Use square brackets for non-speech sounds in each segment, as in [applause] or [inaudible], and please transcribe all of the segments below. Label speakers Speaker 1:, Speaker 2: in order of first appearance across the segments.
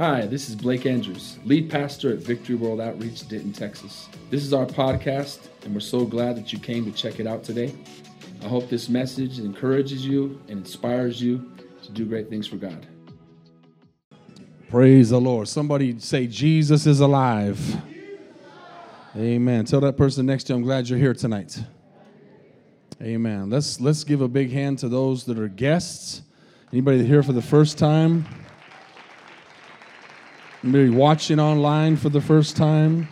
Speaker 1: Hi, this is Blake Andrews, lead pastor at Victory World Outreach, Denton, Texas. This is our podcast, and we're so glad that you came to check it out today. I hope this message encourages you and inspires you to do great things for God.
Speaker 2: Praise the Lord. Somebody say, Jesus is alive. Amen. Tell that person next to you, I'm glad you're here tonight. Amen. Let's let's give a big hand to those that are guests. Anybody here for the first time? Maybe watching online for the first time.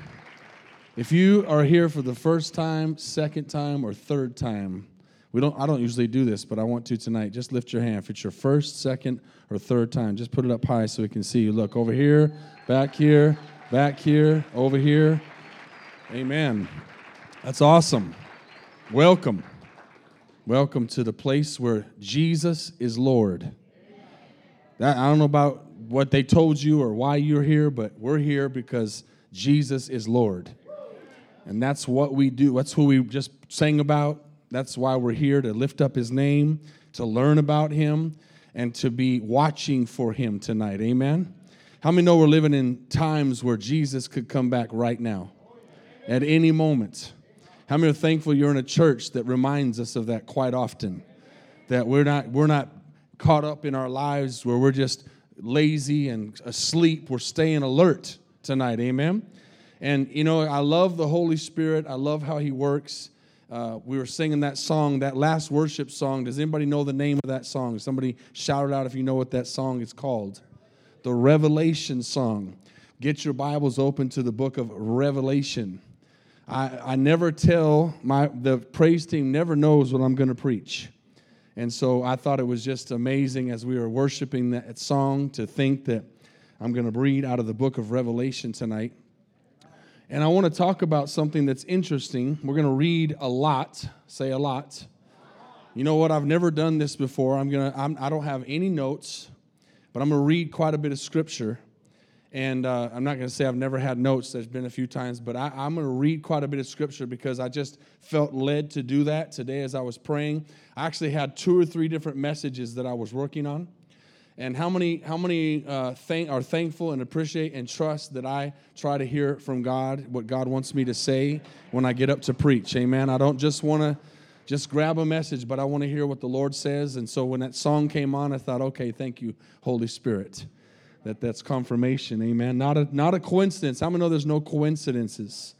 Speaker 2: If you are here for the first time, second time, or third time, we don't I don't usually do this, but I want to tonight. Just lift your hand. If it's your first, second, or third time, just put it up high so we can see you. Look over here, back here, back here, over here. Amen. That's awesome. Welcome. Welcome to the place where Jesus is Lord. That, I don't know about what they told you or why you're here, but we're here because Jesus is Lord. And that's what we do. That's who we just sang about. That's why we're here to lift up his name, to learn about him, and to be watching for him tonight. Amen. How many know we're living in times where Jesus could come back right now? At any moment. How many are thankful you're in a church that reminds us of that quite often? That we're not we're not caught up in our lives where we're just lazy and asleep. We're staying alert tonight. Amen. And you know, I love the Holy Spirit. I love how He works. Uh, we were singing that song, that last worship song. Does anybody know the name of that song? Somebody shout it out if you know what that song is called. The Revelation song. Get your Bibles open to the book of Revelation. I, I never tell my the praise team never knows what I'm going to preach. And so I thought it was just amazing as we were worshiping that song to think that I'm going to read out of the book of Revelation tonight. And I want to talk about something that's interesting. We're going to read a lot, say a lot. You know what? I've never done this before. I'm going to I'm, I don't have any notes, but I'm going to read quite a bit of scripture. And uh, I'm not going to say I've never had notes. There's been a few times, but I, I'm going to read quite a bit of scripture because I just felt led to do that today as I was praying. I actually had two or three different messages that I was working on. And how many, how many uh, thank, are thankful and appreciate and trust that I try to hear from God what God wants me to say when I get up to preach? Amen. I don't just want to just grab a message, but I want to hear what the Lord says. And so when that song came on, I thought, okay, thank you, Holy Spirit that that's confirmation. Amen. Not a, not a coincidence. How many know there's no coincidences?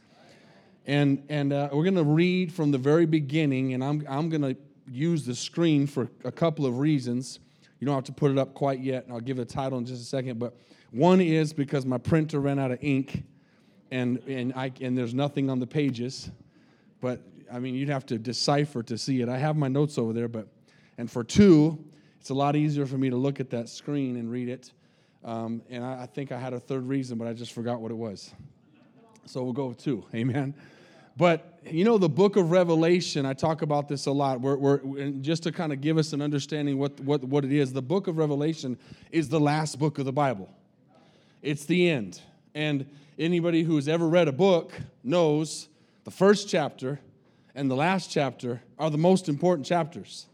Speaker 2: And, and uh, we're going to read from the very beginning, and I'm, I'm going to use the screen for a couple of reasons. You don't have to put it up quite yet, and I'll give a title in just a second. But one is because my printer ran out of ink, and, and, I, and there's nothing on the pages. But I mean, you'd have to decipher to see it. I have my notes over there, but and for two, it's a lot easier for me to look at that screen and read it. Um, and I, I, think I had a third reason, but I just forgot what it was. So we'll go with two. [laughs] Amen. But you know, the book of Revelation, I talk about this a lot. We're, we're just to kind of give us an understanding what, what, what it is. The book of Revelation is the last book of the Bible. It's the end. And anybody who's ever read a book knows the first chapter and the last chapter are the most important chapters.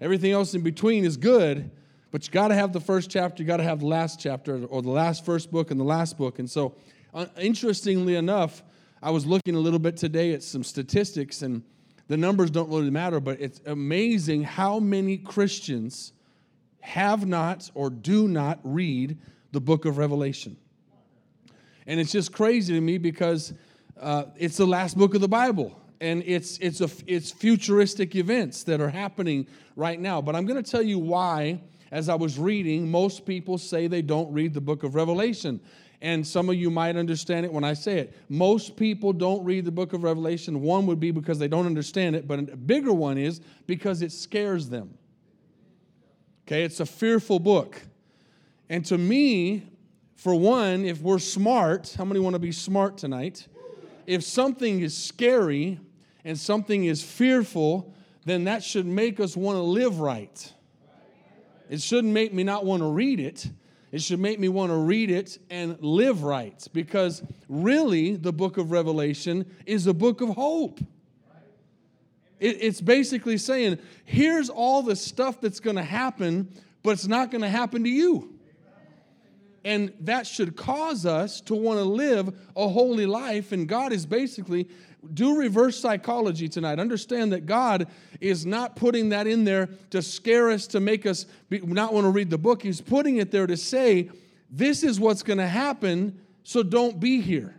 Speaker 2: Everything else in between is good, but you got to have the first chapter, you got to have the last chapter, or the last first book and the last book. And so, uh, interestingly enough, I was looking a little bit today at some statistics, and the numbers don't really matter, but it's amazing how many Christians have not or do not read the book of Revelation. And it's just crazy to me because uh, it's the last book of the Bible and it's it's a it's futuristic events that are happening right now but i'm going to tell you why as I was reading, most people say they don't read the book of Revelation. And some of you might understand it when I say it. Most people don't read the book of Revelation. One would be because they don't understand it, but a bigger one is because it scares them. Okay, it's a fearful book. And to me, for one, if we're smart, how many want to be smart tonight? If something is scary and something is fearful, then that should make us want to live right. It shouldn't make me not want to read it. It should make me want to read it and live right because really the book of Revelation is a book of hope. It, it's basically saying, here's all the stuff that's going to happen, but it's not going to happen to you. and that should cause us to want to live a holy life. And God is basically do reverse psychology tonight. Understand that God is not putting that in there to scare us, to make us be, not want to read the book. He's putting it there to say, this is what's going to happen, so don't be here.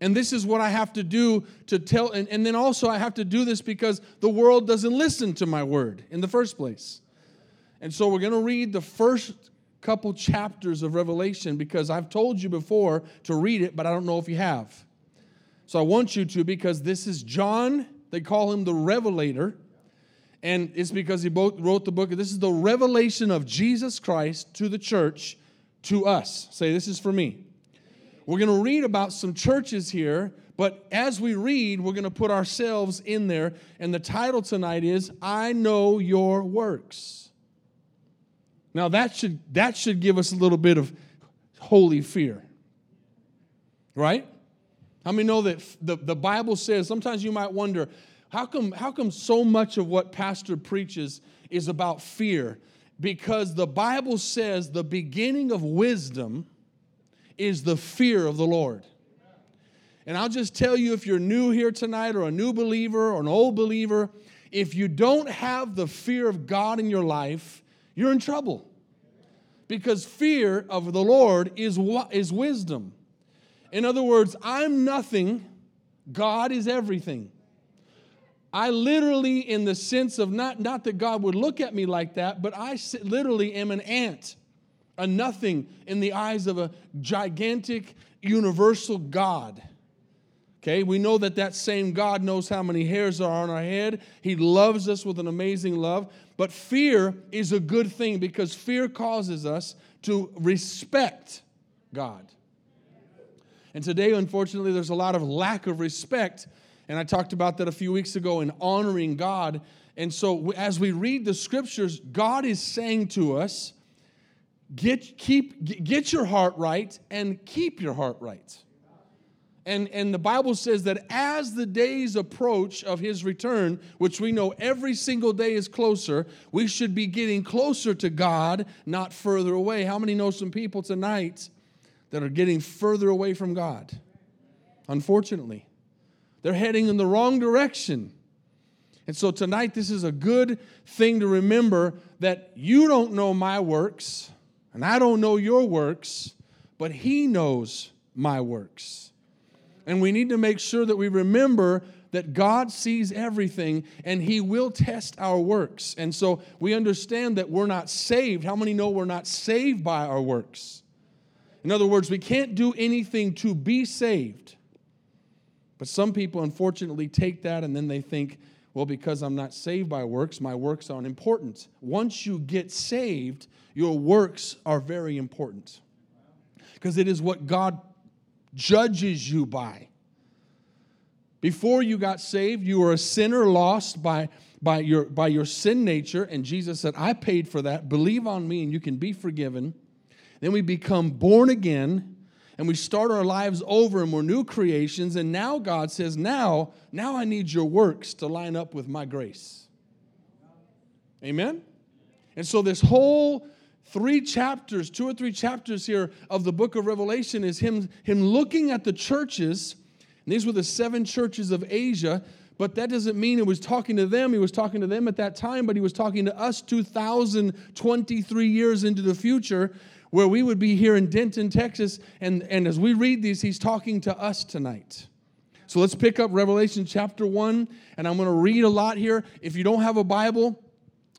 Speaker 2: And this is what I have to do to tell. And, and then also, I have to do this because the world doesn't listen to my word in the first place. And so, we're going to read the first couple chapters of Revelation because I've told you before to read it, but I don't know if you have. So I want you to because this is John. They call him the Revelator. And it's because he both wrote the book. This is the revelation of Jesus Christ to the church, to us. Say, this is for me. We're going to read about some churches here, but as we read, we're going to put ourselves in there. And the title tonight is I Know Your Works. Now that should that should give us a little bit of holy fear. Right? How many know that the, the Bible says, sometimes you might wonder, how come, how come so much of what pastor preaches is about fear? Because the Bible says the beginning of wisdom is the fear of the Lord. And I'll just tell you if you're new here tonight or a new believer or an old believer, if you don't have the fear of God in your life, you're in trouble. Because fear of the Lord is, is wisdom. In other words, I'm nothing, God is everything. I literally, in the sense of not, not that God would look at me like that, but I literally am an ant, a nothing in the eyes of a gigantic, universal God. Okay, we know that that same God knows how many hairs are on our head. He loves us with an amazing love. But fear is a good thing because fear causes us to respect God. And today, unfortunately, there's a lot of lack of respect. And I talked about that a few weeks ago in honoring God. And so, as we read the scriptures, God is saying to us, get, keep, get your heart right and keep your heart right. And, and the Bible says that as the days approach of his return, which we know every single day is closer, we should be getting closer to God, not further away. How many know some people tonight that are getting further away from God. Unfortunately, they're heading in the wrong direction. And so tonight, this is a good thing to remember that you don't know my works, and I don't know your works, but He knows my works. And we need to make sure that we remember that God sees everything and He will test our works. And so we understand that we're not saved. How many know we're not saved by our works? In other words, we can't do anything to be saved. But some people, unfortunately, take that and then they think, well, because I'm not saved by works, my works aren't important. Once you get saved, your works are very important because it is what God judges you by. Before you got saved, you were a sinner lost by, by, your, by your sin nature, and Jesus said, I paid for that. Believe on me, and you can be forgiven. Then we become born again and we start our lives over and we're new creations. And now God says, Now, now I need your works to line up with my grace. Amen? And so this whole three chapters, two or three chapters here of the book of Revelation is him, him looking at the churches. And these were the seven churches of Asia. But that doesn't mean it was talking to them. He was talking to them at that time, but he was talking to us 2,023 years into the future where we would be here in Denton, Texas. And, and as we read these, he's talking to us tonight. So let's pick up Revelation chapter 1, and I'm going to read a lot here. If you don't have a Bible,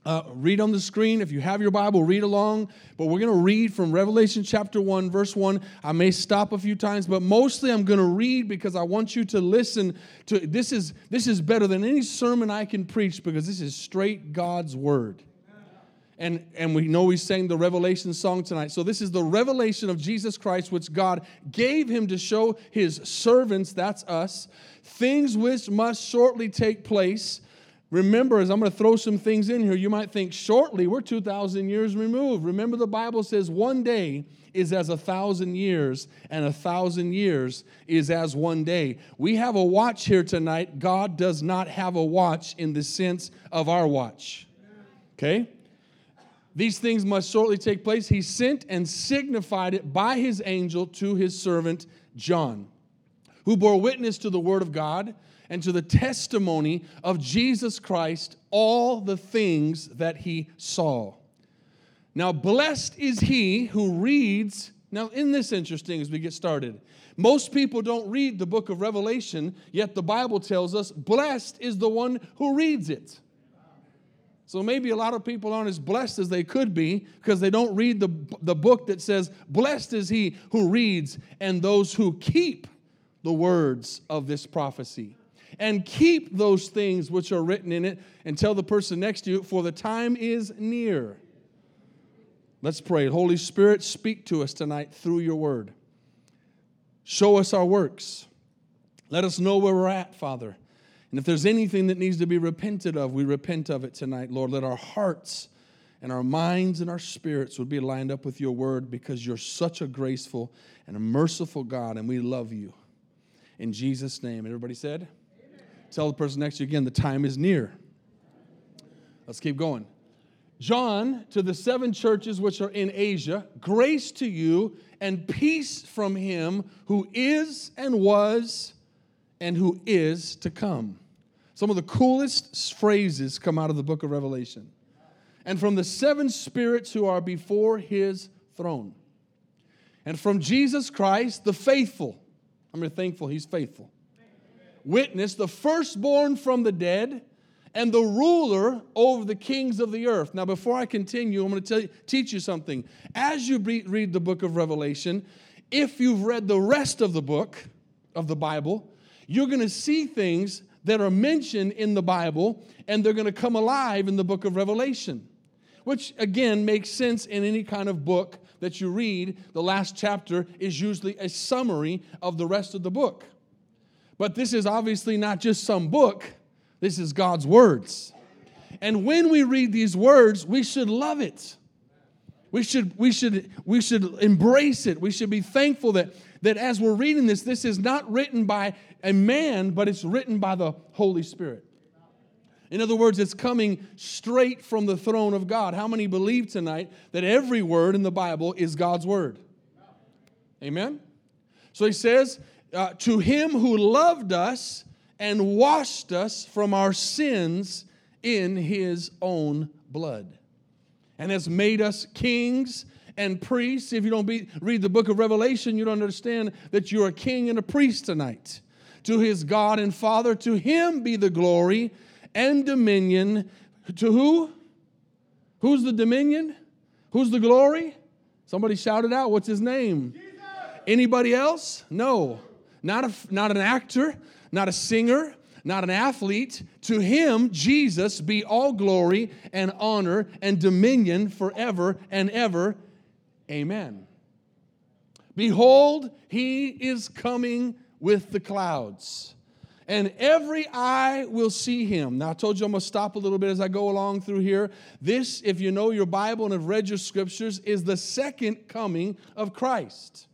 Speaker 2: uh, read on the screen. If you have your Bible, read along. But we're going to read from Revelation chapter 1, verse 1. I may stop a few times, but mostly I'm going to read because I want you to listen to this is this is better than any sermon I can preach because this is straight God's word and, and we know we sang the Revelation song tonight. So, this is the revelation of Jesus Christ, which God gave him to show his servants, that's us, things which must shortly take place. Remember, as I'm going to throw some things in here, you might think shortly, we're 2,000 years removed. Remember, the Bible says one day is as a thousand years, and a thousand years is as one day. We have a watch here tonight. God does not have a watch in the sense of our watch. Okay? These things must shortly take place. He sent and signified it by his angel to his servant John, who bore witness to the word of God and to the testimony of Jesus Christ, all the things that he saw. Now, blessed is he who reads. Now, in this interesting as we get started, most people don't read the book of Revelation, yet the Bible tells us, blessed is the one who reads it. So maybe a lot of people aren't as blessed as they could be because they don't read the, the book that says, Blessed is he who reads and those who keep the words of this prophecy. And keep those things which are written in it, and tell the person next to you, for the time is near. Let's pray. Holy Spirit, speak to us tonight through your word. Show us our works. Let us know where we're at, Father. And if there's anything that needs to be repented of, we repent of it tonight, Lord. Let our hearts and our minds and our spirits would be lined up with your word because you're such a graceful and a merciful God, and we love you. In Jesus' name. Everybody said? Amen. Tell the person next to you again, the time is near. Let's keep going. John, to the seven churches which are in Asia, grace to you and peace from him who is and was and who is to come. Some of the coolest phrases come out of the book of Revelation. And from the seven spirits who are before his throne. And from Jesus Christ, the faithful. I'm thankful he's faithful. Witness, the firstborn from the dead and the ruler over the kings of the earth. Now, before I continue, I'm going to you, teach you something. As you read the book of Revelation, if you've read the rest of the book of the Bible, you're going to see things that are mentioned in the Bible, and they're going to come alive in the book of Revelation, which again makes sense in any kind of book that you read. The last chapter is usually a summary of the rest of the book. But this is obviously not just some book, this is God's words. And when we read these words, we should love it. We should, we should, we should embrace it. We should be thankful that, that as we're reading this, this is not written by a man, but it's written by the Holy Spirit. In other words, it's coming straight from the throne of God. How many believe tonight that every word in the Bible is God's word? Amen? So he says, uh, To him who loved us and washed us from our sins in his own blood, and has made us kings and priests. If you don't be, read the book of Revelation, you don't understand that you're a king and a priest tonight to his God and Father. To him be the glory and dominion. To who? Who's the dominion? Who's the glory? Somebody shouted out, what's his name? Jesus. Anybody else? No. Not, a, not an actor, not a singer, not an athlete. To him, Jesus, be all glory and honor and dominion forever and ever. Amen. Behold, he is coming with the clouds. And every eye will see him. Now, I told you I'm going to stop a little bit as I go along through here. This, if you know your Bible and have read your scriptures, is the second coming of Christ.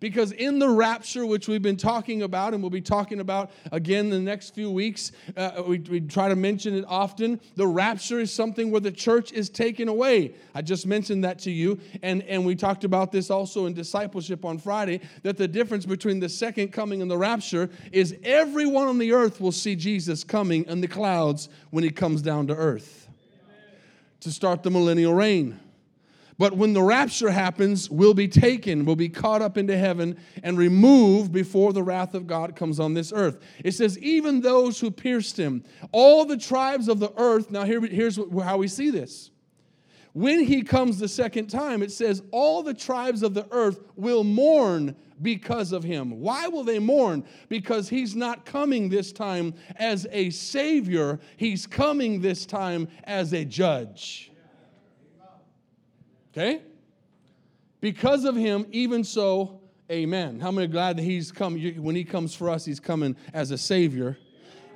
Speaker 2: Because in the rapture, which we've been talking about and we'll be talking about again the next few weeks, uh, we, we try to mention it often. The rapture is something where the church is taken away. I just mentioned that to you. And, and we talked about this also in discipleship on Friday that the difference between the second coming and the rapture is everyone on the earth will see Jesus coming in the clouds when he comes down to earth to start the millennial reign. But when the rapture happens, we'll be taken, we'll be caught up into heaven and removed before the wrath of God comes on this earth. It says, even those who pierced him, all the tribes of the earth. Now, here, here's how we see this. When he comes the second time, it says, all the tribes of the earth will mourn because of him. Why will they mourn? Because he's not coming this time as a savior, he's coming this time as a judge. Okay? Because of him, even so, amen. How many are glad that he's come? When he comes for us, he's coming as a savior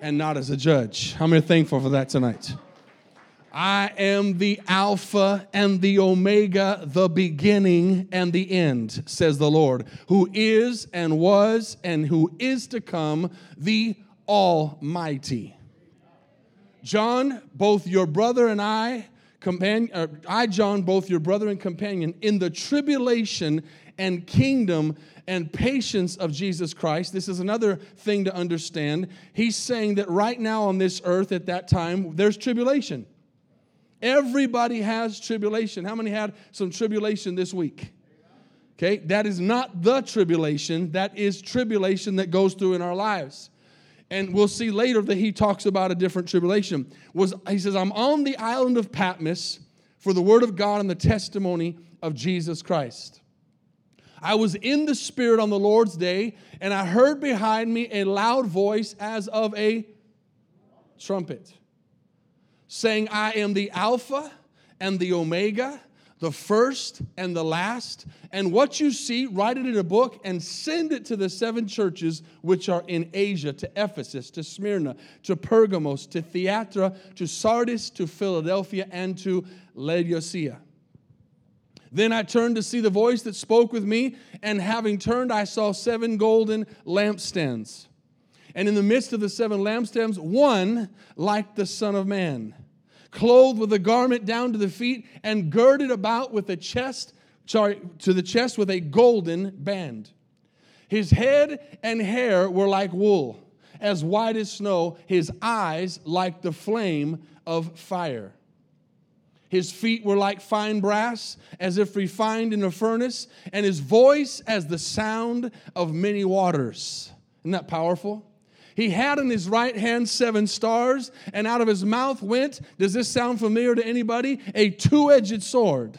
Speaker 2: and not as a judge. How many are thankful for that tonight? I am the Alpha and the Omega, the beginning and the end, says the Lord, who is and was and who is to come, the Almighty. John, both your brother and I companion, uh, I, John, both your brother and companion, in the tribulation and kingdom and patience of Jesus Christ. This is another thing to understand. He's saying that right now on this earth at that time, there's tribulation. Everybody has tribulation. How many had some tribulation this week? Okay, that is not the tribulation, that is tribulation that goes through in our lives. And we'll see later that he talks about a different tribulation. Was he says, I'm on the island of Patmos for the word of God and the testimony of Jesus Christ. I was in the Spirit on the Lord's day, and I heard behind me a loud voice as of a trumpet, saying, I am the Alpha and the Omega, the first and the last. And what you see, write it in a book and send it to the seven churches which are in Asia to Ephesus, to Smyrna, to Pergamos, to Thyatira, to Sardis, to Philadelphia, and to Laodicea. Then I turned to see the voice that spoke with me, and having turned, I saw seven golden lampstands. And in the midst of the seven lampstands, one like the Son of Man, clothed with a garment down to the feet, and girded about with a chest, sorry, to the chest with a golden band. His head and hair were like wool, as white as snow, his eyes like the flame of fire. His feet were like fine brass, as if refined in a furnace, and his voice as the sound of many waters. Isn't that powerful? He had in his right hand seven stars, and out of his mouth went, does this sound familiar to anybody? A two edged sword.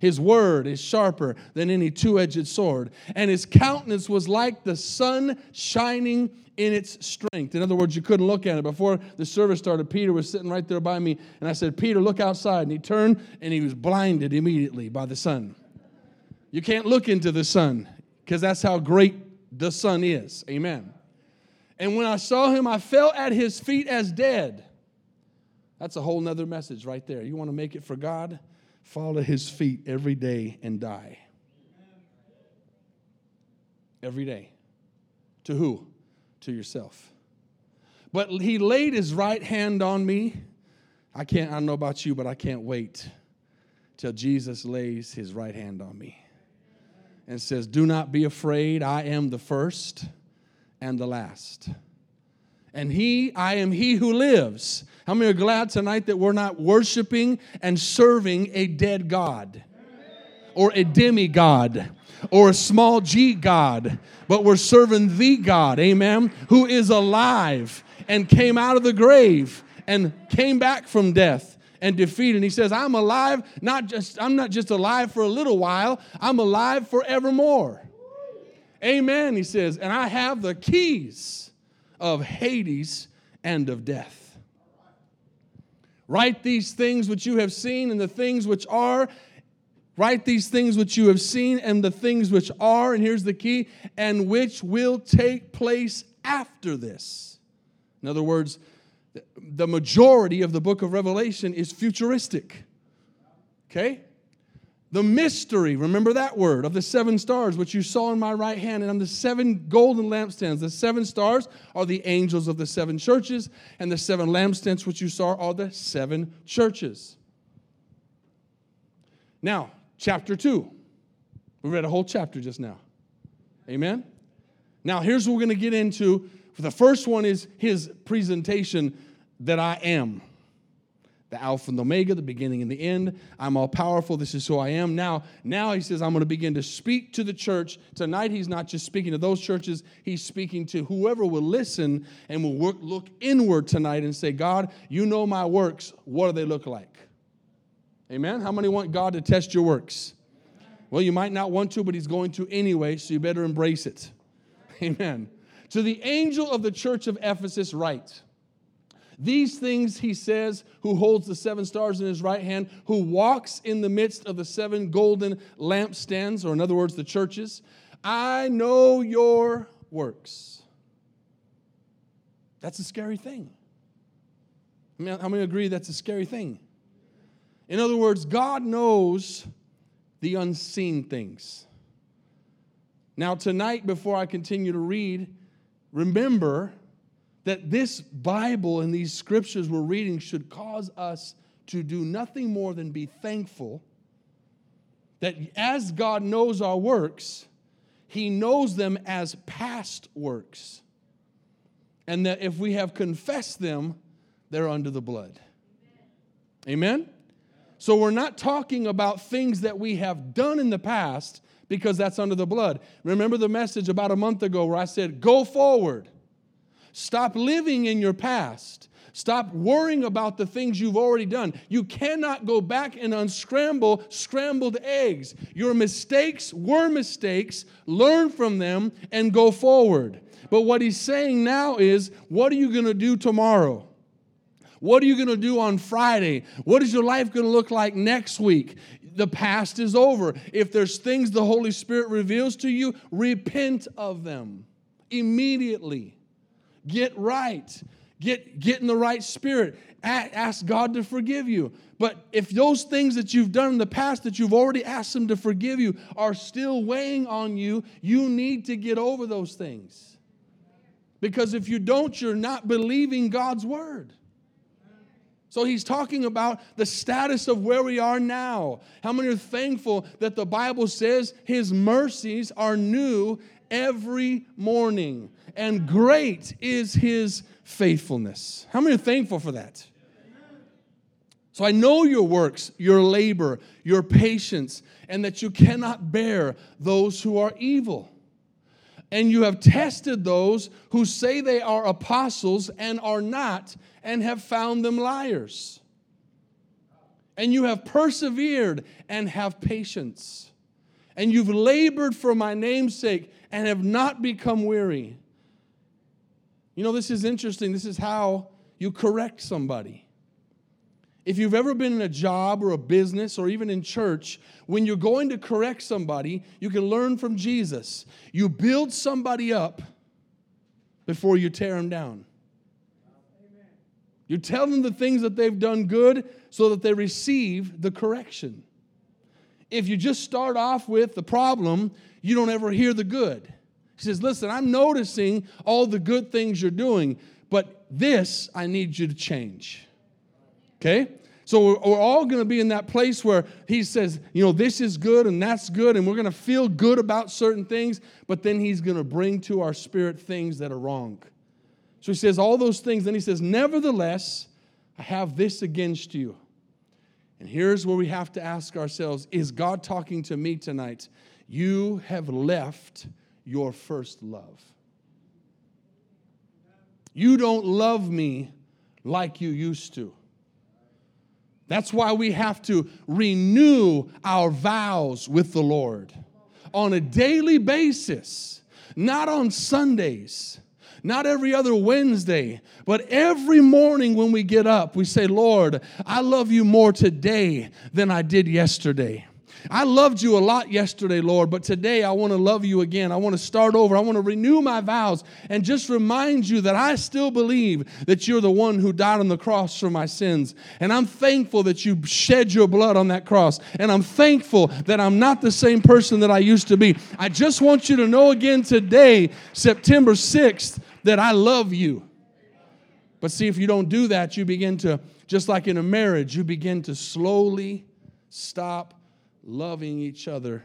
Speaker 2: His word is sharper than any two edged sword, and his countenance was like the sun shining in its strength. In other words, you couldn't look at it. Before the service started, Peter was sitting right there by me, and I said, Peter, look outside. And he turned and he was blinded immediately by the sun. You can't look into the sun because that's how great the sun is. Amen. And when I saw him, I fell at his feet as dead. That's a whole nother message right there. You want to make it for God? Fall at his feet every day and die. Every day. To who? to yourself. But he laid his right hand on me. I can't, I don't know about you, but I can't wait till Jesus lays his right hand on me and says, Do not be afraid. I am the first and the last. And he, I am he who lives. How many are glad tonight that we're not worshiping and serving a dead God or a demigod? or a small g God, but we're serving the God, amen, who is alive and came out of the grave and came back from death and defeated. And he says, I'm alive, not just, I'm not just alive for a little while, I'm alive forevermore. Amen, he says, and I have the keys of Hades and of death. Write these things which you have seen and the things which are, Write these things which you have seen and the things which are, and here's the key, and which will take place after this. In other words, the majority of the book of Revelation is futuristic. Okay? The mystery, remember that word, of the seven stars, which you saw in my right hand, and on the seven golden lampstands. The seven stars are the angels of the seven churches, and the seven lampstands, which you saw, are the seven churches. Now, chapter 2. We read a whole chapter just now. Amen? Now, here's what we're going to get into. The first one is his presentation that I am the Alpha and the Omega, the beginning and the end. I'm all powerful. This is who I am. Now, now he says, I'm going to begin to speak to the church. Tonight, he's not just speaking to those churches, he's speaking to whoever will listen and will work, look inward tonight and say, God, you know my works. What do they look like? Amen? How many want God to test your works? Well, you might not want to, but He's going to anyway, so you better embrace it. [laughs] Amen. To the angel of the church of Ephesus, write These things he says, who holds the seven stars in his right hand, who walks in the midst of the seven golden lampstands, or in other words, the churches. I know your works. That's a scary thing. I mean, how many agree that's a scary thing? In other words, God knows the unseen things. Now, tonight, before I continue to read, remember that this Bible and these scriptures we're reading should cause us to do nothing more than be thankful that as God knows our works, He knows them as past works. And that if we have confessed them, they're under the blood. Amen? So we're not talking about things that we have done in the past because that's under the blood. Remember the message about a month ago where I said, go forward. Stop living in your past. Stop worrying about the things you've already done. You cannot go back and unscramble scrambled eggs. Your mistakes were mistakes. Learn from them and go forward. But what he's saying now is, what are you going to do tomorrow? What are you going to do on Friday? What is your life going to look like next week? The past is over. If there's things the Holy Spirit reveals to you, repent of them immediately. Get right. Get, get in the right spirit. Ask God to forgive you. But if those things that you've done in the past that you've already asked Him to forgive you are still weighing on you, you need to get over those things. Because if you don't, you're not believing God's word. So he's talking about the status of where we are now. How many are thankful that the Bible says his mercies are new every morning and great is his faithfulness? How many are thankful for that? So I know your works, your labor, your patience, and that you cannot bear those who are evil. And you have tested those who say they are apostles and are not, and have found them liars. And you have persevered and have patience. And you've labored for my name's sake and have not become weary. You know, this is interesting. This is how you correct somebody. If you've ever been in a job or a business or even in church, when you're going to correct somebody, you can learn from Jesus. You build somebody up before you tear them down. You tell them the things that they've done good so that they receive the correction. If you just start off with the problem, you don't ever hear the good. He says, Listen, I'm noticing all the good things you're doing, but this I need you to change. Okay? So we're, all going to be in that place where he says, you know, this is good and that's good, and we're going to feel good about certain things, but then he's going to bring to our spirit things that are wrong. So he says all those things, then he says, nevertheless, I have this against you. And here's where we have to ask ourselves Is God talking to me tonight? You have left your first love. You don't love me like you used to. That's why we have to renew our vows with the Lord on a daily basis, not on Sundays, not every other Wednesday, but every morning when we get up, we say, Lord, I love you more today than I did yesterday. I loved you a lot yesterday, Lord, but today I want to love you again. I want to start over. I want to renew my vows and just remind you that I still believe that you're the one who died on the cross for my sins. And I'm thankful that you shed your blood on that cross. And I'm thankful that I'm not the same person that I used to be. I just want you to know again today, September 6th, that I love you. But see, if you don't do that, you begin to, just like in a marriage, you begin to slowly stop loving each other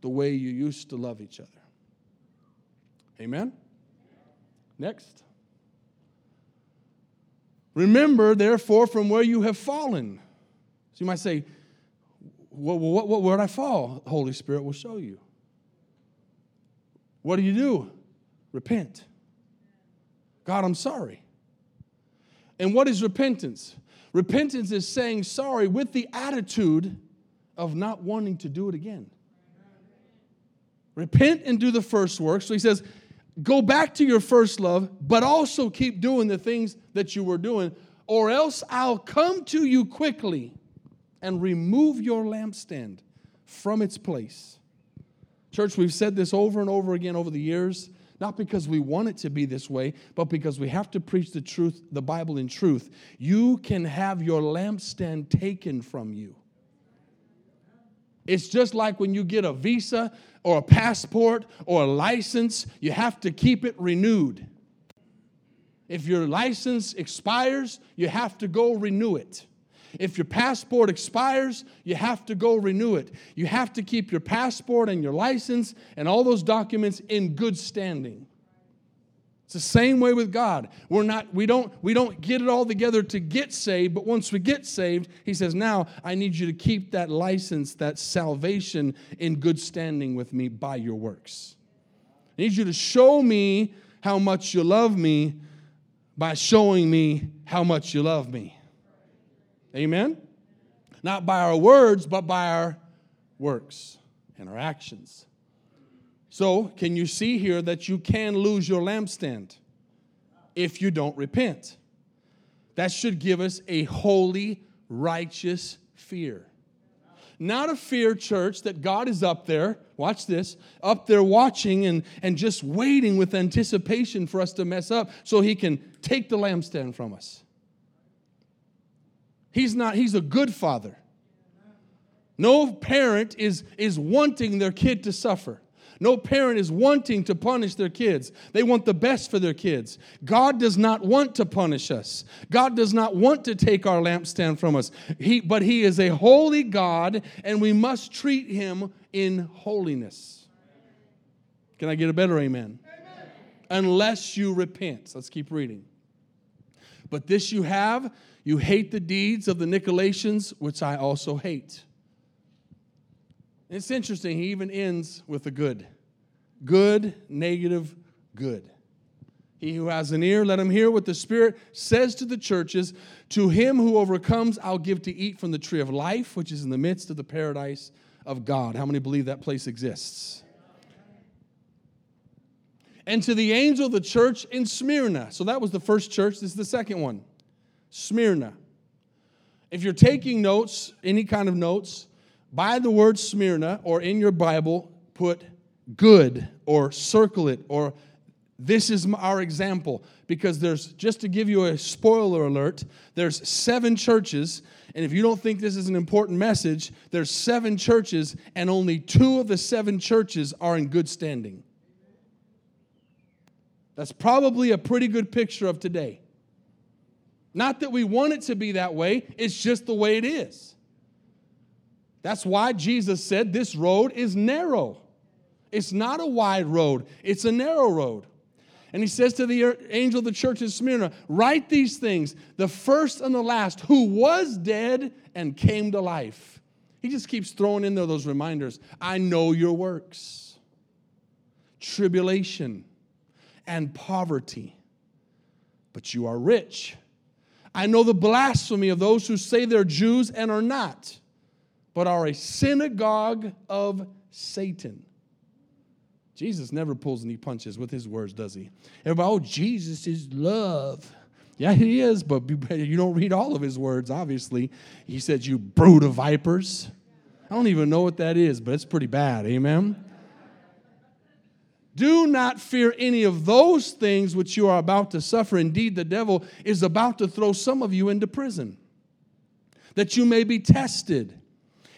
Speaker 2: the way you used to love each other. Amen? Next. Remember, therefore, from where you have fallen. So you might say, what, what, what, where did I fall? Holy Spirit will show you. What do you do? Repent. God, I'm sorry. And what is repentance? Repentance is saying sorry with the attitude of not wanting to do it again. Repent and do the first work. So he says, go back to your first love, but also keep doing the things that you were doing, or else I'll come to you quickly and remove your lampstand from its place. Church, we've said this over and over again over the years, not because we want it to be this way, but because we have to preach the truth, the Bible in truth. You can have your lampstand taken from you. It's just like when you get a visa or a passport or a license, you have to keep it renewed. If your license expires, you have to go renew it. If your passport expires, you have to go renew it. You have to keep your passport and your license and all those documents in good standing. It's the same way with God. We're not, we don't, we don't get it all together to get saved, but once we get saved, He says, Now I need you to keep that license, that salvation in good standing with me by your works. I need you to show me how much you love me by showing me how much you love me. Amen? Not by our words, but by our works and our actions. So, can you see here that you can lose your lampstand if you don't repent? That should give us a holy, righteous fear. Not a fear, church, that God is up there, watch this, up there watching and, and just waiting with anticipation for us to mess up so he can take the lampstand from us. He's not, he's a good father. No parent is, is wanting their kid to suffer. No parent is wanting to punish their kids. They want the best for their kids. God does not want to punish us. God does not want to take our lampstand from us. He, but He is a holy God, and we must treat Him in holiness. Can I get a better amen? amen? Unless you repent. Let's keep reading. But this you have you hate the deeds of the Nicolaitans, which I also hate. It's interesting, he even ends with a good. Good, negative, good. He who has an ear, let him hear what the Spirit says to the churches. To him who overcomes, I'll give to eat from the tree of life, which is in the midst of the paradise of God. How many believe that place exists? And to the angel of the church in Smyrna. So that was the first church. This is the second one. Smyrna. If you're taking notes, any kind of notes, by the word Smyrna or in your Bible, put good or circle it or this is our example. Because there's just to give you a spoiler alert there's seven churches and if you don't think this is an important message there's seven churches and only two of the seven churches are in good standing. That's probably a pretty good picture of today not that we want it to be that way it's just the way it is that's why Jesus said this road is narrow. It's not a wide road, it's a narrow road. And he says to the angel of the church in Smyrna, Write these things, the first and the last, who was dead and came to life. He just keeps throwing in there those reminders. I know your works, tribulation, and poverty, but you are rich. I know the blasphemy of those who say they're Jews and are not but are a synagogue of Satan. Jesus never pulls any punches with his words, does he? Everybody, oh, Jesus is love. Yeah, he is, but [laughs] you don't read all of his words, obviously. He said, You brood of vipers. I don't even know what that is, but it's pretty bad. Amen. Do not fear any of those things which you are about to suffer. Indeed, the devil is about to throw some of you into prison, that you may be tested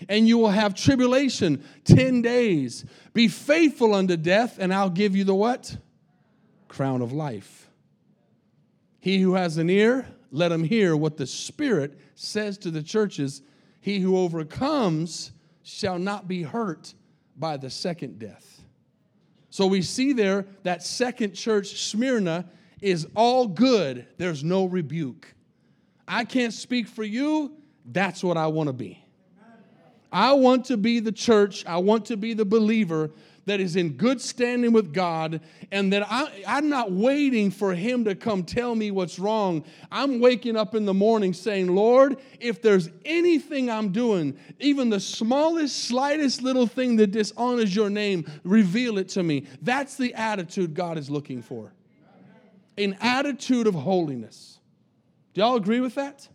Speaker 2: and you will have tribulation 10 days. Be faithful unto death, and I'll give you the what? Crown of life. He who has an ear, let him hear what the Spirit says to the churches. He who overcomes shall not be hurt by the second death. So we see there that second church, Smyrna, is all good. There's no rebuke. I can't speak for you. That's what I want to be. I want to be the church, I want to be the believer that is in good standing with God, and that I, am not waiting for Him to come tell me what's wrong. I'm waking up in the morning saying, Lord, if there's anything I'm doing, even the smallest, slightest little thing that dishonors your name, reveal it to me. That's the attitude God is looking for an attitude of holiness. Do y'all agree with that?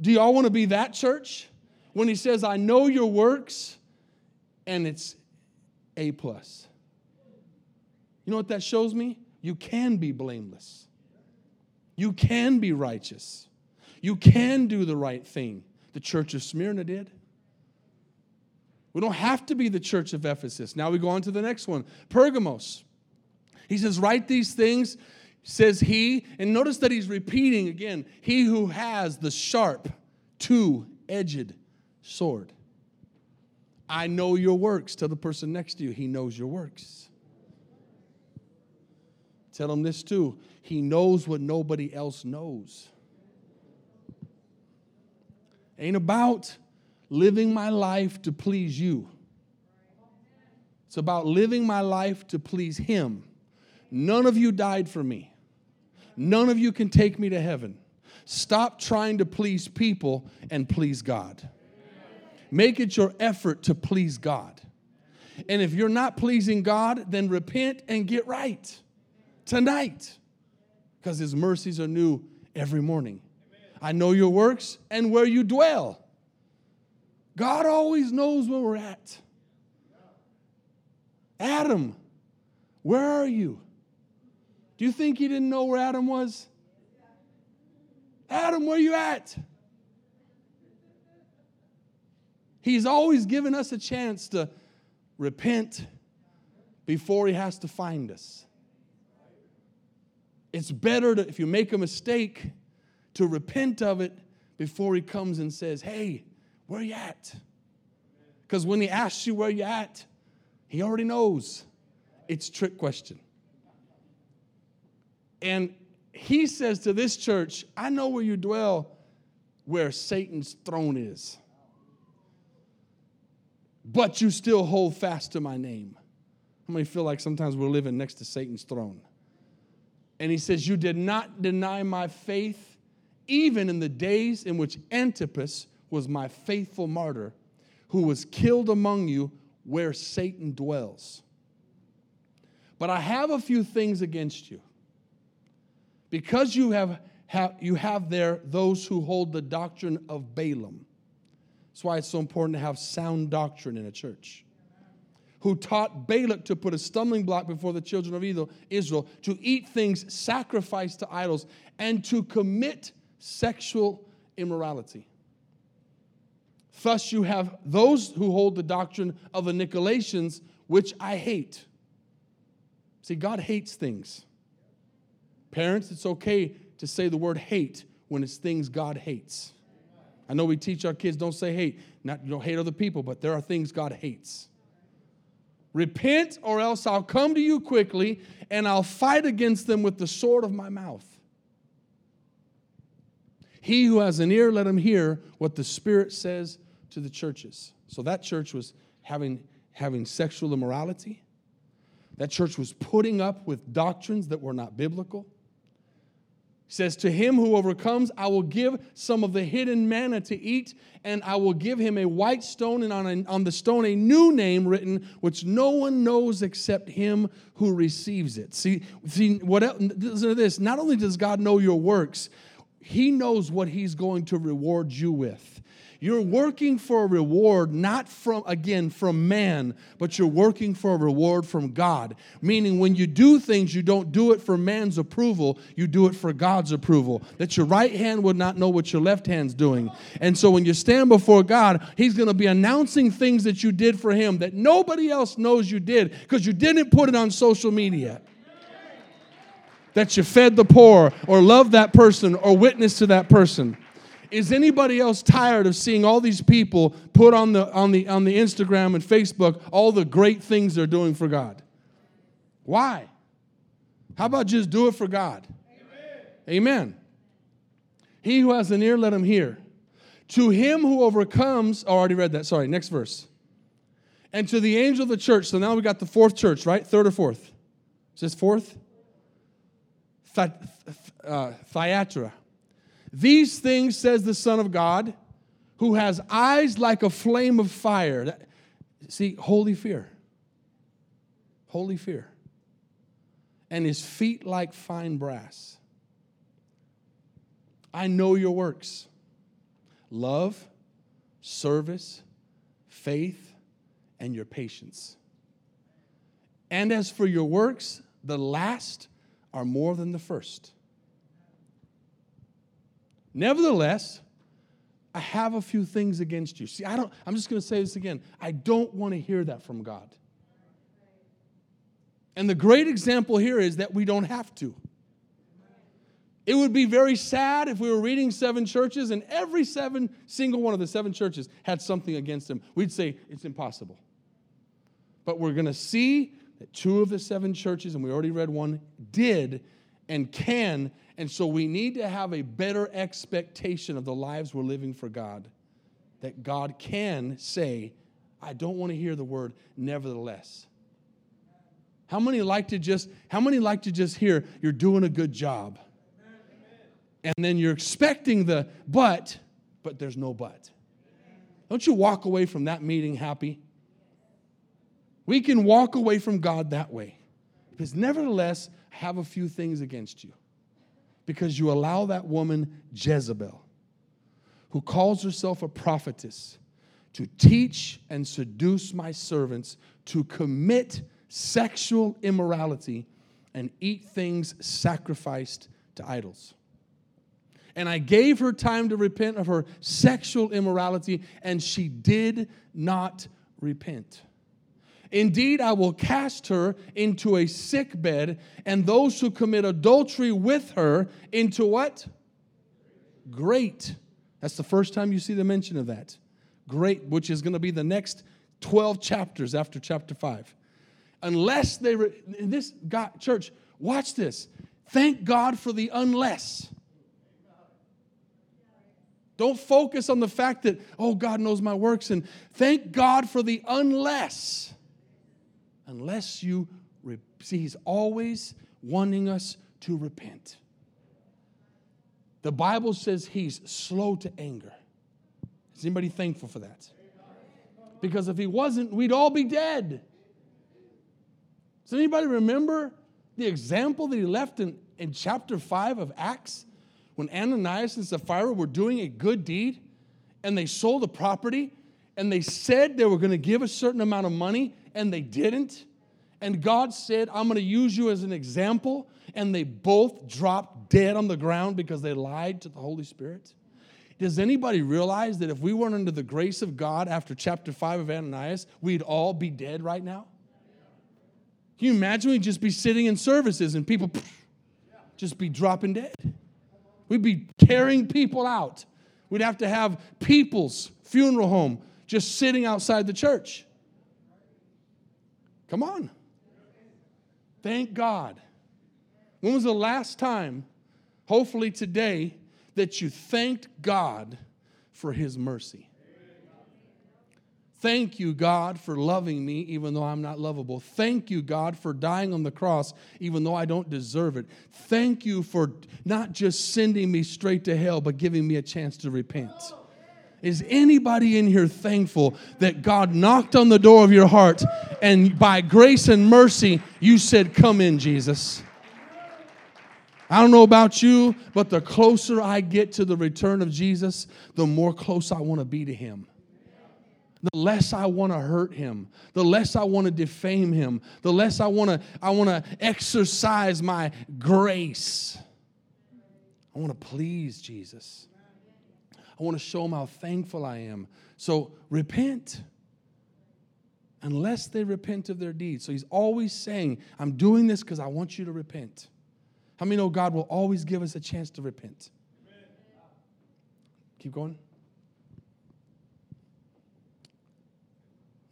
Speaker 2: Do y'all want to be that church? when he says, I know your works, and it's A plus. You know what that shows me? You can be blameless. You can be righteous. You can do the right thing. The church of Smyrna did. We don't have to be the church of Ephesus. Now we go on to the next one Pergamos. He says, Write these things says he, and notice that he's repeating again, he who has the sharp, two edged sword. I know your works. Tell the person next to you, he knows your works. Tell him this too. He knows what nobody else knows. Ain't about living my life to please you. It's about living my life to please Him. None of you died for me. None of you can take me to heaven. Stop trying to please people and please God. Make it your effort to please God. And if you're not pleasing God, then repent and get right tonight because His mercies are new every morning. I know your works and where you dwell. God always knows where we're at. Adam, where are you? Do you think he didn't know where Adam was? Adam, where are you at? He's always given us a chance to repent before he has to find us. It's better to, if you make a mistake, to repent of it before he comes and says, Hey, where you at? Because when he asks you where you at, he already knows. It's trick question. And he says to this church, I know where you dwell, where Satan's throne is. But you still hold fast to my name. How many feel like sometimes we're living next to Satan's throne? And he says, You did not deny my faith, even in the days in which Antipas was my faithful martyr, who was killed among you where Satan dwells. But I have a few things against you. Because you have, have, you have there those who hold the doctrine of Balaam. That's why it's so important to have sound doctrine in a church. Who taught Balak to put a stumbling block before the children of Israel, to eat things sacrificed to idols, and to commit sexual immorality. Thus, you have those who hold the doctrine of the Nicolaitans, which I hate. See, God hates things. Parents, it's okay to say the word hate when it's things God hates. I know we teach our kids don't say hate, not you don't hate other people, but there are things God hates. Repent, or else I'll come to you quickly and I'll fight against them with the sword of my mouth. He who has an ear, let him hear what the Spirit says to the churches. So that church was having, having sexual immorality. That church was putting up with doctrines that were not biblical. Says, To him who overcomes, I will give some of the hidden manna to eat, and I will give him a white stone, and on, a, on the stone a new name written, which no one knows except him who receives it. See, see what else, listen to this. Not only does God know your works, he knows what he's going to reward you with. You're working for a reward not from, again, from man, but you're working for a reward from God. Meaning, when you do things, you don't do it for man's approval, you do it for God's approval. That your right hand would not know what your left hand's doing. And so, when you stand before God, He's going to be announcing things that you did for Him that nobody else knows you did because you didn't put it on social media that you fed the poor or loved that person or witnessed to that person. Is anybody else tired of seeing all these people put on the, on, the, on the Instagram and Facebook all the great things they're doing for God? Why? How about just do it for God? Amen. Amen. He who has an ear, let him hear. To him who overcomes, oh, I already read that. Sorry, next verse. And to the angel of the church. So now we got the fourth church, right? Third or fourth? Is this fourth? uh, Thyatira. These things says the Son of God, who has eyes like a flame of fire. That, see, holy fear. Holy fear. And his feet like fine brass. I know your works love, service, faith, and your patience. And as for your works, the last are more than the first. Nevertheless, I have a few things against you. See, I don't, I'm just going to say this again. I don't want to hear that from God. And the great example here is that we don't have to. It would be very sad if we were reading seven churches and every seven, single one of the seven churches had something against him. We'd say it's impossible. But we're going to see that two of the seven churches, and we already read one, did and can. And so we need to have a better expectation of the lives we're living for God. That God can say, I don't want to hear the word nevertheless. How many like to just how many like to just hear you're doing a good job? And then you're expecting the but, but there's no but. Don't you walk away from that meeting happy? We can walk away from God that way. Because nevertheless, I have a few things against you. Because you allow that woman, Jezebel, who calls herself a prophetess, to teach and seduce my servants to commit sexual immorality and eat things sacrificed to idols. And I gave her time to repent of her sexual immorality, and she did not repent. Indeed, I will cast her into a sick bed, and those who commit adultery with her into what? Great. That's the first time you see the mention of that. Great, which is going to be the next 12 chapters after chapter 5. Unless they, re- this God, church, watch this. Thank God for the unless. Don't focus on the fact that, oh, God knows my works, and thank God for the unless unless you re- see, He's always wanting us to repent. The Bible says He's slow to anger. Is anybody thankful for that? Because if He wasn't, we'd all be dead. Does anybody remember the example that He left in, in chapter 5 of Acts? When Ananias and Sapphira were doing a good deed and they sold the property and they said they were going to give a certain amount of money and they didn't. And God said, I'm going to use you as an example. And they both dropped dead on the ground because they lied to the Holy Spirit. Does anybody realize that if we weren't under the grace of God after chapter 5 of Ananias, we'd all be dead right now? Can you imagine we'd just be sitting in services and people just be dropping dead? We'd be carrying people out. We'd have to have people's funeral home just sitting outside the church. Come on. Thank God. When was the last time, hopefully today, that you thanked God for His mercy? Thank you, God, for loving me even though I'm not lovable. Thank you, God, for dying on the cross even though I don't deserve it. Thank you for not just sending me straight to hell, but giving me a chance to repent. Is anybody in here thankful that God knocked on the door of your heart and by grace and mercy, you said, Come in, Jesus? I don't know about you, but the closer I get to the return of Jesus, the more close I want to be to Him. The less I want to hurt him, the less I want to defame him, the less I want to I want to exercise my grace. I want to please Jesus. I want to show them how thankful I am. So repent. Unless they repent of their deeds. So he's always saying, I'm doing this because I want you to repent. How many know God will always give us a chance to repent? Amen. Keep going.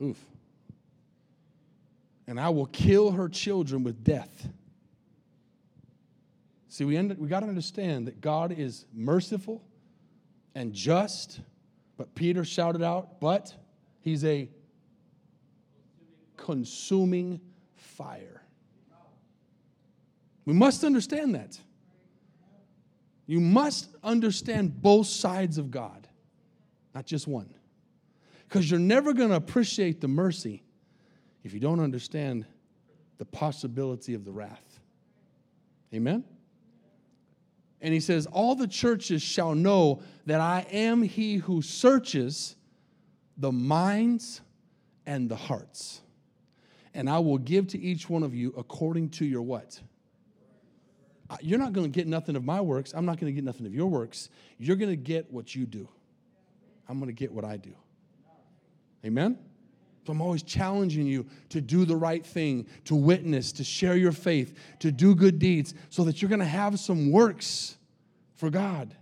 Speaker 2: Oof. And I will kill her children with death. See, we, end, we got to understand that God is merciful and just. But Peter shouted out, but he's a consuming fire. We must understand that. You must understand both sides of God, not just one. Because you're never going to appreciate the mercy if you don't understand the possibility of the wrath. Amen? And he says, All the churches shall know that I am he who searches the minds and the hearts. And I will give to each one of you according to your what? Uh, you're not going to get nothing of my works. I'm not going to get nothing of your works. You're going to get what you do. I'm going to get what I do. Amen? So I'm always challenging you to do the right thing, to witness, to share your faith, to do good deeds, so that you're going to have some works for God.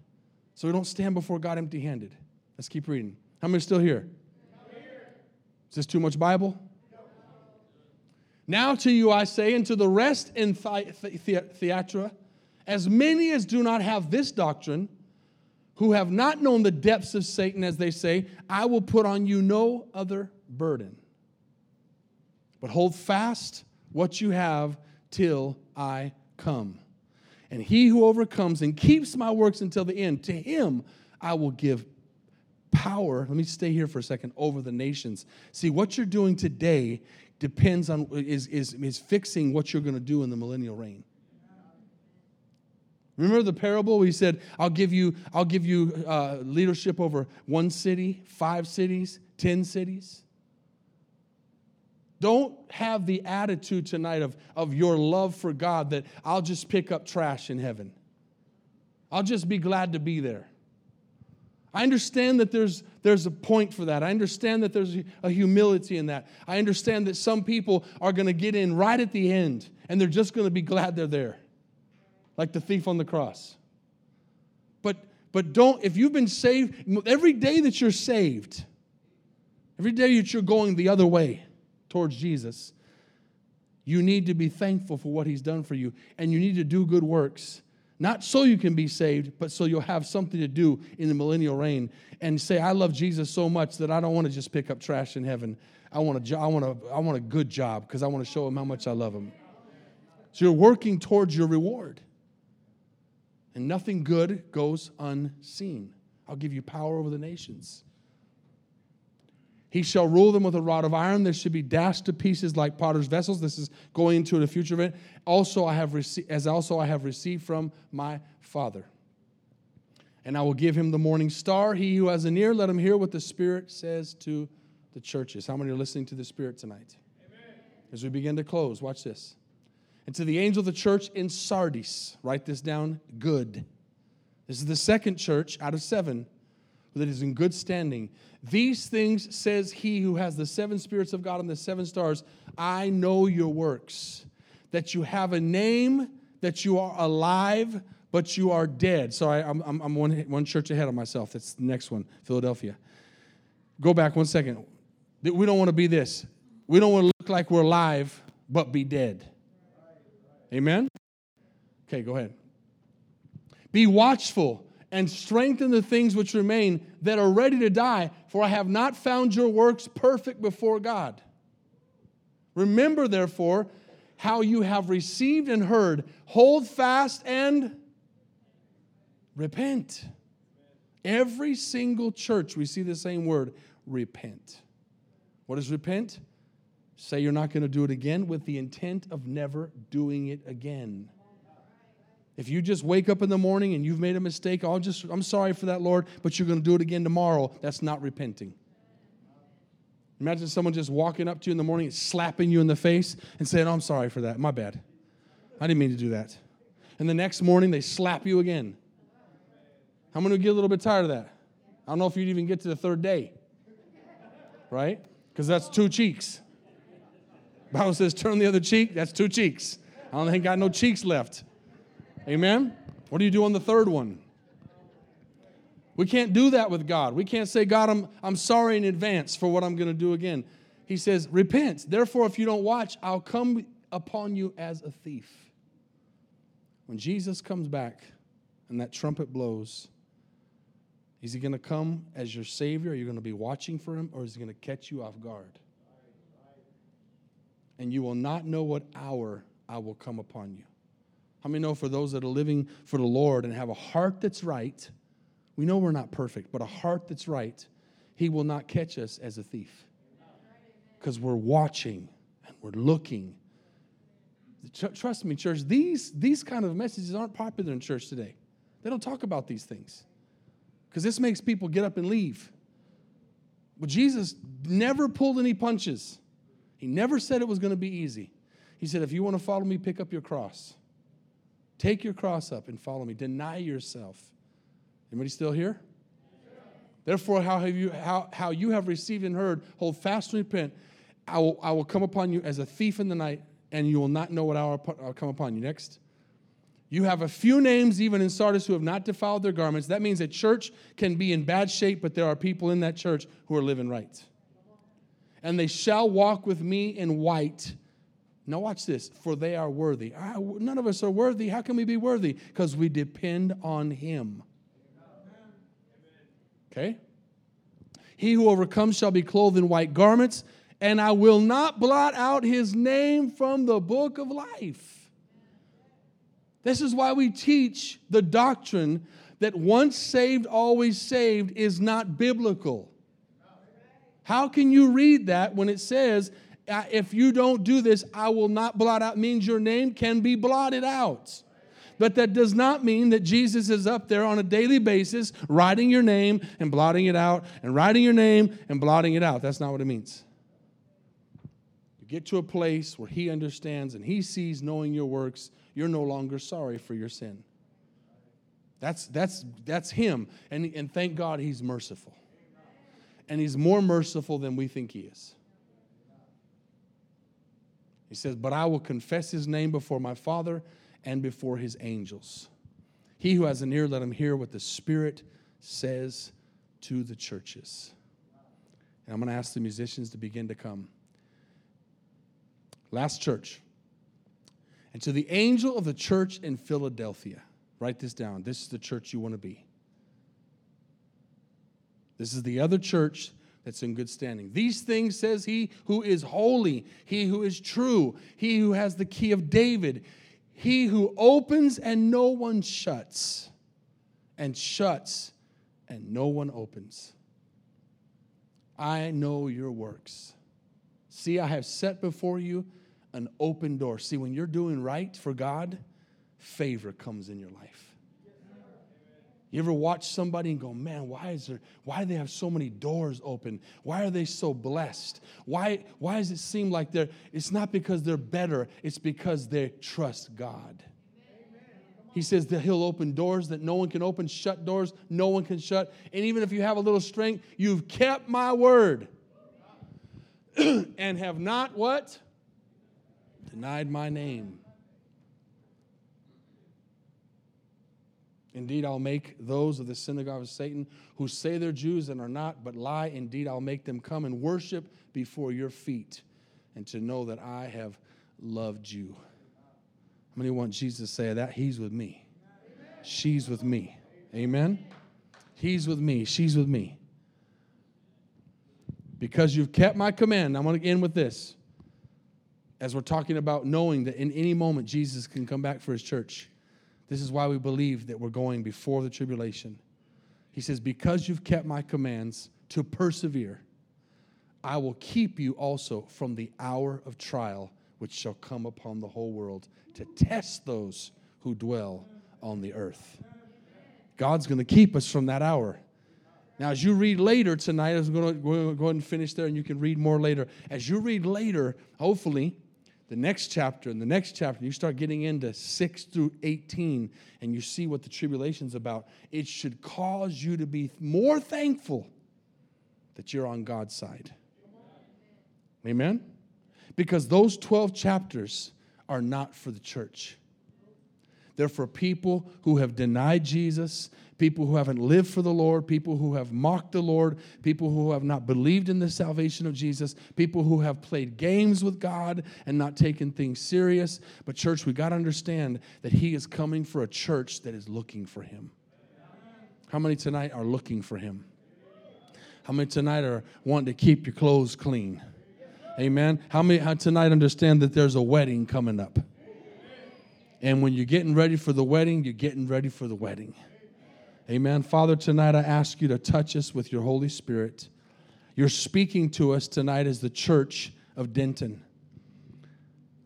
Speaker 2: So we don't stand before God empty handed. Let's keep reading. How many are still here? Is this too much Bible? Now to you I say, and to the rest in Thyatira, as many as do not have this doctrine, who have not known the depths of Satan, as they say, I will put on you no other burden. But hold fast what you have till I come. And he who overcomes and keeps my works until the end, to him I will give power. Let me stay here for a second over the nations. See, what you're doing today depends on, is, is, is fixing what you're going to do in the millennial reign. Remember the parable he said, I'll give you, I'll give you uh, leadership over one city, five cities, ten cities? Don't have the attitude tonight of, of your love for God that I'll just pick up trash in heaven. I'll just be glad to be there. I understand that there's, there's a point for that. I understand that there's a humility in that. I understand that some people are going to get in right at the end and they're just going to be glad they're there, like the thief on the cross. But, but don't, if you've been saved, every day that you're saved, every day that you're going the other way, towards Jesus, you need to be thankful for what he's done for you. And you need to do good works, not so you can be saved, but so you'll have something to do in the millennial reign and say, I love Jesus so much that I don't want to just pick up trash in heaven. I want a, jo- I want a, I want a good job because I want to show him how much I love him. So you're working towards your reward. And nothing good goes unseen. I'll give you power over the nations. He shall rule them with a rod of iron. They should be dashed to pieces like potter's vessels. This is going into the future event. Also, I have received, as also I have received from my Father. And I will give him the morning star. He who has an ear, let him hear what the Spirit says to the churches. How many are listening to the Spirit tonight? Amen. As we begin to close, watch this. And to the angel of the church in Sardis, write this down good. This is the second church out of seven that is in good standing. These things says he who has the seven spirits of God and the seven stars I know your works, that you have a name, that you are alive, but you are dead. Sorry, I'm, I'm, one, one church ahead of myself. That's the next one, Philadelphia. Go back one second. We don't want to be this. We don't want to look like we're alive, but be dead. Amen? Okay, go ahead. Be watchful and strengthen the things which remain that are ready to die, for I have not found your works perfect before God. Remember, therefore, how you have received and heard. Hold fast and repent. Every single church, we see the same word repent. What is repent? Say you're not going to do it again with the intent of never doing it again. If you just wake up in the morning and you've made a mistake, I'll just, I'm sorry for that, Lord, but you're going to do it again tomorrow, that's not repenting. Imagine someone just walking up to you in the morning, slapping you in the face, and saying, oh, I'm sorry for that. My bad. I didn't mean to do that. And the next morning, they slap you again. How many would get a little bit tired of that? I don't know if you'd even get to the third day, right? Because that's two cheeks. Bible says, turn the other cheek, that's two cheeks. I don't think I got no cheeks left. Amen? What do you do on the third one? We can't do that with God. We can't say, God, I'm, I'm sorry in advance for what I'm going to do again. He says, Repent. Therefore, if you don't watch, I'll come upon you as a thief. When Jesus comes back and that trumpet blows, is he going to come as your Savior? Are you going to be watching for him, or is he going to catch you off guard? And you will not know what hour I will come upon you. How many know for those that are living for the Lord and have a heart that's right, we know we're not perfect, but a heart that's right, He will not catch us as a thief. Because we're watching and we're looking. Trust me, church, these, these kind of messages aren't popular in church today. They don't talk about these things. Because this makes people get up and leave. But Jesus never pulled any punches. He never said it was going to be easy. He said, if you want to follow me, pick up your cross. Take your cross up and follow me. Deny yourself. Anybody still here? Therefore, how, have you, how, how you have received and heard, hold fast and repent. I will, I will come upon you as a thief in the night, and you will not know what hour I'll come upon you. Next. You have a few names, even in Sardis, who have not defiled their garments. That means a church can be in bad shape, but there are people in that church who are living right. And they shall walk with me in white. Now, watch this. For they are worthy. None of us are worthy. How can we be worthy? Because we depend on Him. Okay? He who overcomes shall be clothed in white garments, and I will not blot out his name from the book of life. This is why we teach the doctrine that once saved, always saved is not biblical. How can you read that when it says, if you don't do this, I will not blot out, means your name can be blotted out. But that does not mean that Jesus is up there on a daily basis writing your name and blotting it out and writing your name and blotting it out. That's not what it means. You get to a place where He understands and He sees, knowing your works, you're no longer sorry for your sin. That's, that's, that's Him. And, and thank God He's merciful. And He's more merciful than we think He is. He says, But I will confess His name before my Father and before His angels. He who has an ear, let him hear what the Spirit says to the churches. And I'm going to ask the musicians to begin to come. Last church. And to the angel of the church in Philadelphia, write this down. This is the church you want to be. This is the other church that's in good standing. These things says he who is holy, he who is true, he who has the key of David, he who opens and no one shuts, and shuts and no one opens. I know your works. See, I have set before you an open door. See, when you're doing right for God, favor comes in your life. You ever watch somebody and go, man, why is there, why do they have so many doors open? Why are they so blessed? Why, why does it seem like they're, it's not because they're better, it's because they trust God. He says that he'll open doors that no one can open, shut doors no one can shut. And even if you have a little strength, you've kept my word [clears throat] and have not what? Denied my name. Indeed, I'll make those of the synagogue of Satan who say they're Jews and are not, but lie. Indeed, I'll make them come and worship before your feet and to know that I have loved you. How many want Jesus to say that? He's with me. She's with me. Amen? He's with me. She's with me. Because you've kept my command. I'm going to end with this. As we're talking about knowing that in any moment Jesus can come back for his church. This is why we believe that we're going before the tribulation. He says, Because you've kept my commands to persevere, I will keep you also from the hour of trial which shall come upon the whole world to test those who dwell on the earth. God's going to keep us from that hour. Now, as you read later tonight, I'm going to go ahead and finish there, and you can read more later. As you read later, hopefully, the next chapter and the next chapter, you start getting into 6 through 18 and you see what the tribulation's about, it should cause you to be more thankful that you're on God's side. Amen? Because those 12 chapters are not for the church. They're for people who have denied Jesus, people who haven't lived for the Lord, people who have mocked the Lord, people who have not believed in the salvation of Jesus, people who have played games with God and not taken things serious. But, church, we got to understand that He is coming for a church that is looking for Him. How many tonight are looking for Him? How many tonight are wanting to keep your clothes clean? Amen. How many tonight understand that there's a wedding coming up? And when you're getting ready for the wedding, you're getting ready for the wedding. Amen. Father, tonight I ask you to touch us with your Holy Spirit. You're speaking to us tonight as the church of Denton.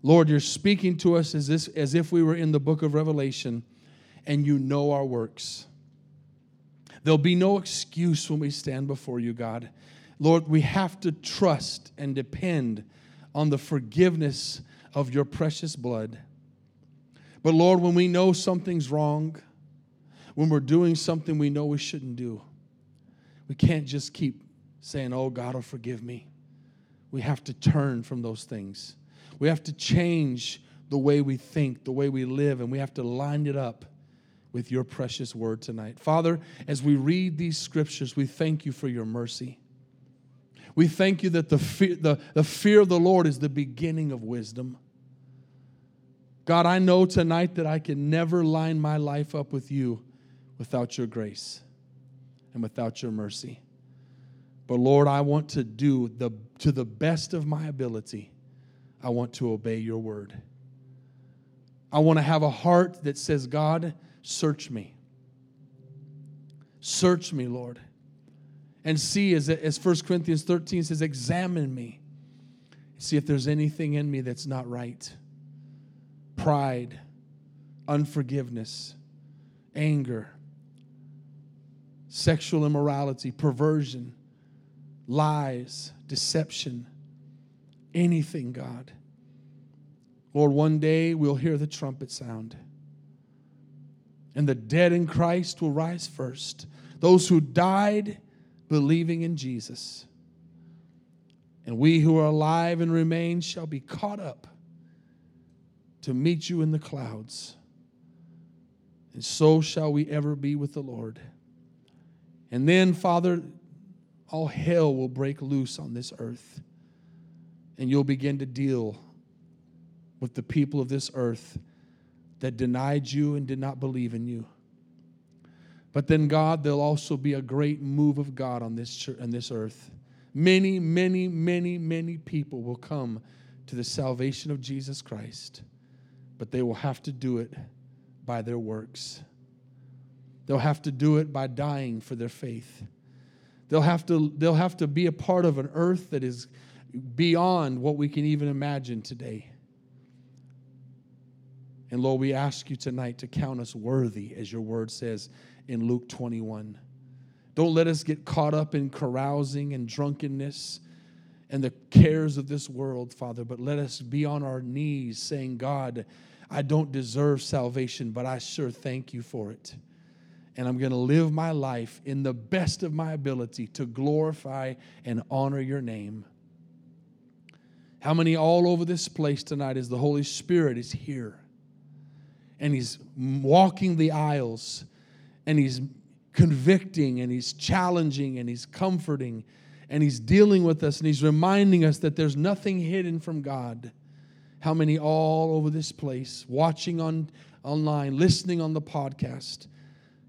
Speaker 2: Lord, you're speaking to us as, this, as if we were in the book of Revelation and you know our works. There'll be no excuse when we stand before you, God. Lord, we have to trust and depend on the forgiveness of your precious blood. But Lord, when we know something's wrong, when we're doing something we know we shouldn't do. We can't just keep saying, Oh, God will forgive me. We have to turn from those things. We have to change the way we think, the way we live, and we have to line it up with your precious word tonight. Father, as we read these scriptures, we thank you for your mercy. We thank you that the fear, the, the fear of the Lord is the beginning of wisdom. God, I know tonight that I can never line my life up with you without your grace and without your mercy. But Lord, I want to do the to the best of my ability. I want to obey your word. I want to have a heart that says, God, search me. Search me, Lord. And see, as, as 1 Corinthians 13 says, examine me. See if there's anything in me that's not right pride, unforgiveness, anger, sexual immorality, perversion, lies, deception, anything, God. Lord, one day we'll hear the trumpet sound. And the dead in Christ will rise first. Those who died believing in Jesus. And we who are alive and remain shall be caught up to meet you in the clouds. And so shall we ever be with the Lord. And then, Father, all hell will break loose on this earth. And you'll begin to deal with the people of this earth that denied you and did not believe in you. But then, God, there'll also be a great move of God on this, church, on this earth. Many, many, many, many people will come to the salvation of Jesus Christ, but they will have to do it by their works. They'll have to do it by dying for their faith. They'll have to, they'll have to be a part of an earth that is beyond what we can even imagine today. And Lord, we ask you tonight to count us worthy, as your word says in Luke 21. Don't let us get caught up in carousing and drunkenness and the cares of this world, Father, but let us be on our knees saying, God, I don't deserve salvation, but I sure thank you for it and I'm going to live my life in the best of my ability to glorify and honor your name. How many all over this place tonight is the Holy Spirit is here and he's walking the aisles and he's convicting and he's challenging and he's comforting and he's dealing with us and he's reminding us that there's nothing hidden from God. How many all over this place, watching on online, listening on the podcast,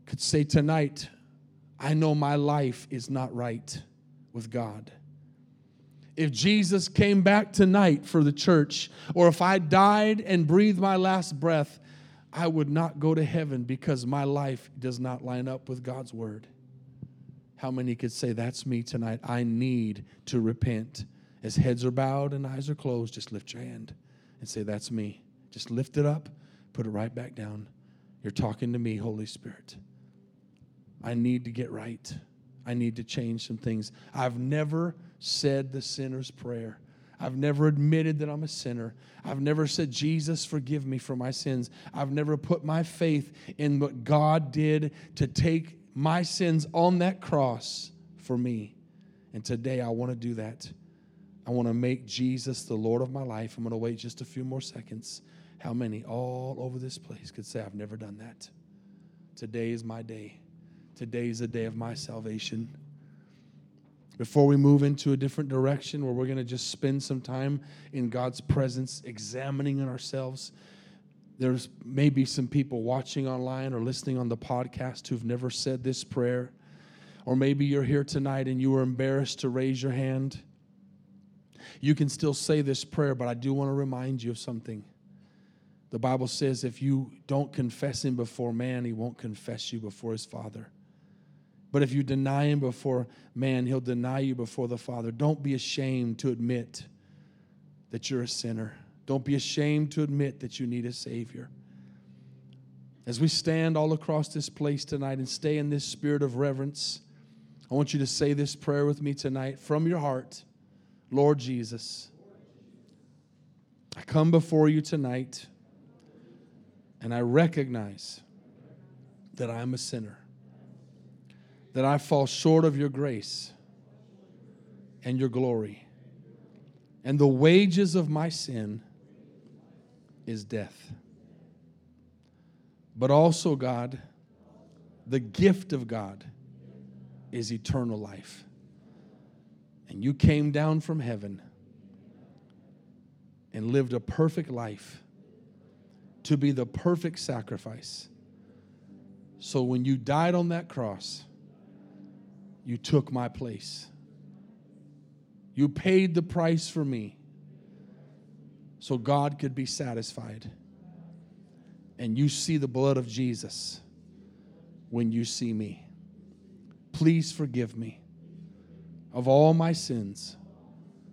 Speaker 2: could say tonight, I know my life is not right with God. If Jesus came back tonight for the church, or if I died and breathed my last breath, I would not go to heaven because my life does not line up with God's word. How many could say, That's me tonight? I need to repent. As heads are bowed and eyes are closed, just lift your hand and say, That's me. Just lift it up, put it right back down. You're talking to me, Holy Spirit. I need to get right. I need to change some things. I've never said the sinner's prayer. I've never admitted that I'm a sinner. I've never said, Jesus, forgive me for my sins. I've never put my faith in what God did to take my sins on that cross for me. And today I want to do that. I want to make Jesus the Lord of my life. I'm going to wait just a few more seconds. How many all over this place could say, I've never done that? Today is my day. Today is the day of my salvation. Before we move into a different direction where we're going to just spend some time in God's presence, examining ourselves, there's maybe some people watching online or listening on the podcast who've never said this prayer. Or maybe you're here tonight and you were embarrassed to raise your hand. You can still say this prayer, but I do want to remind you of something. The Bible says if you don't confess him before man, he won't confess you before his Father. But if you deny him before man, he'll deny you before the Father. Don't be ashamed to admit that you're a sinner. Don't be ashamed to admit that you need a Savior. As we stand all across this place tonight and stay in this spirit of reverence, I want you to say this prayer with me tonight from your heart Lord Jesus, I come before you tonight and I recognize that I'm a sinner that I fall short of your grace and your glory. And the wages of my sin is death. But also, God, the gift of God is eternal life. And you came down from heaven and lived a perfect life to be the perfect sacrifice. So when you died on that cross, you took my place. You paid the price for me so God could be satisfied. And you see the blood of Jesus when you see me. Please forgive me of all my sins.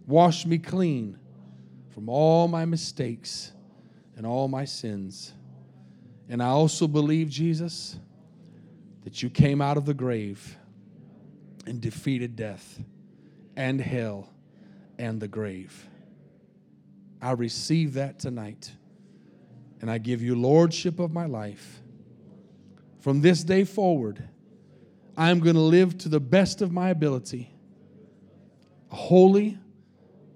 Speaker 2: Wash me clean from all my mistakes and all my sins. And I also believe, Jesus, that you came out of the grave and defeated death and hell and the grave. I receive that tonight. And I give you lordship of my life. From this day forward, I'm going to live to the best of my ability a holy,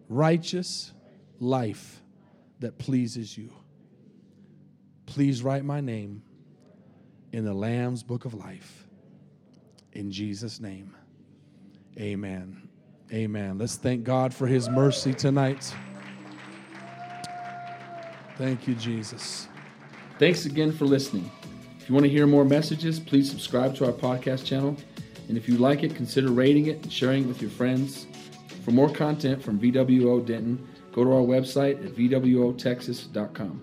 Speaker 2: righteous life that pleases you. Please write my name in the Lamb's book of life. In Jesus' name, amen. Amen. Let's thank God for his mercy tonight. Thank you, Jesus.
Speaker 1: Thanks again for listening. If you want to hear more messages, please subscribe to our podcast channel. And if you like it, consider rating it and sharing it with your friends. For more content from VWO Denton, go to our website at VWOTexas.com.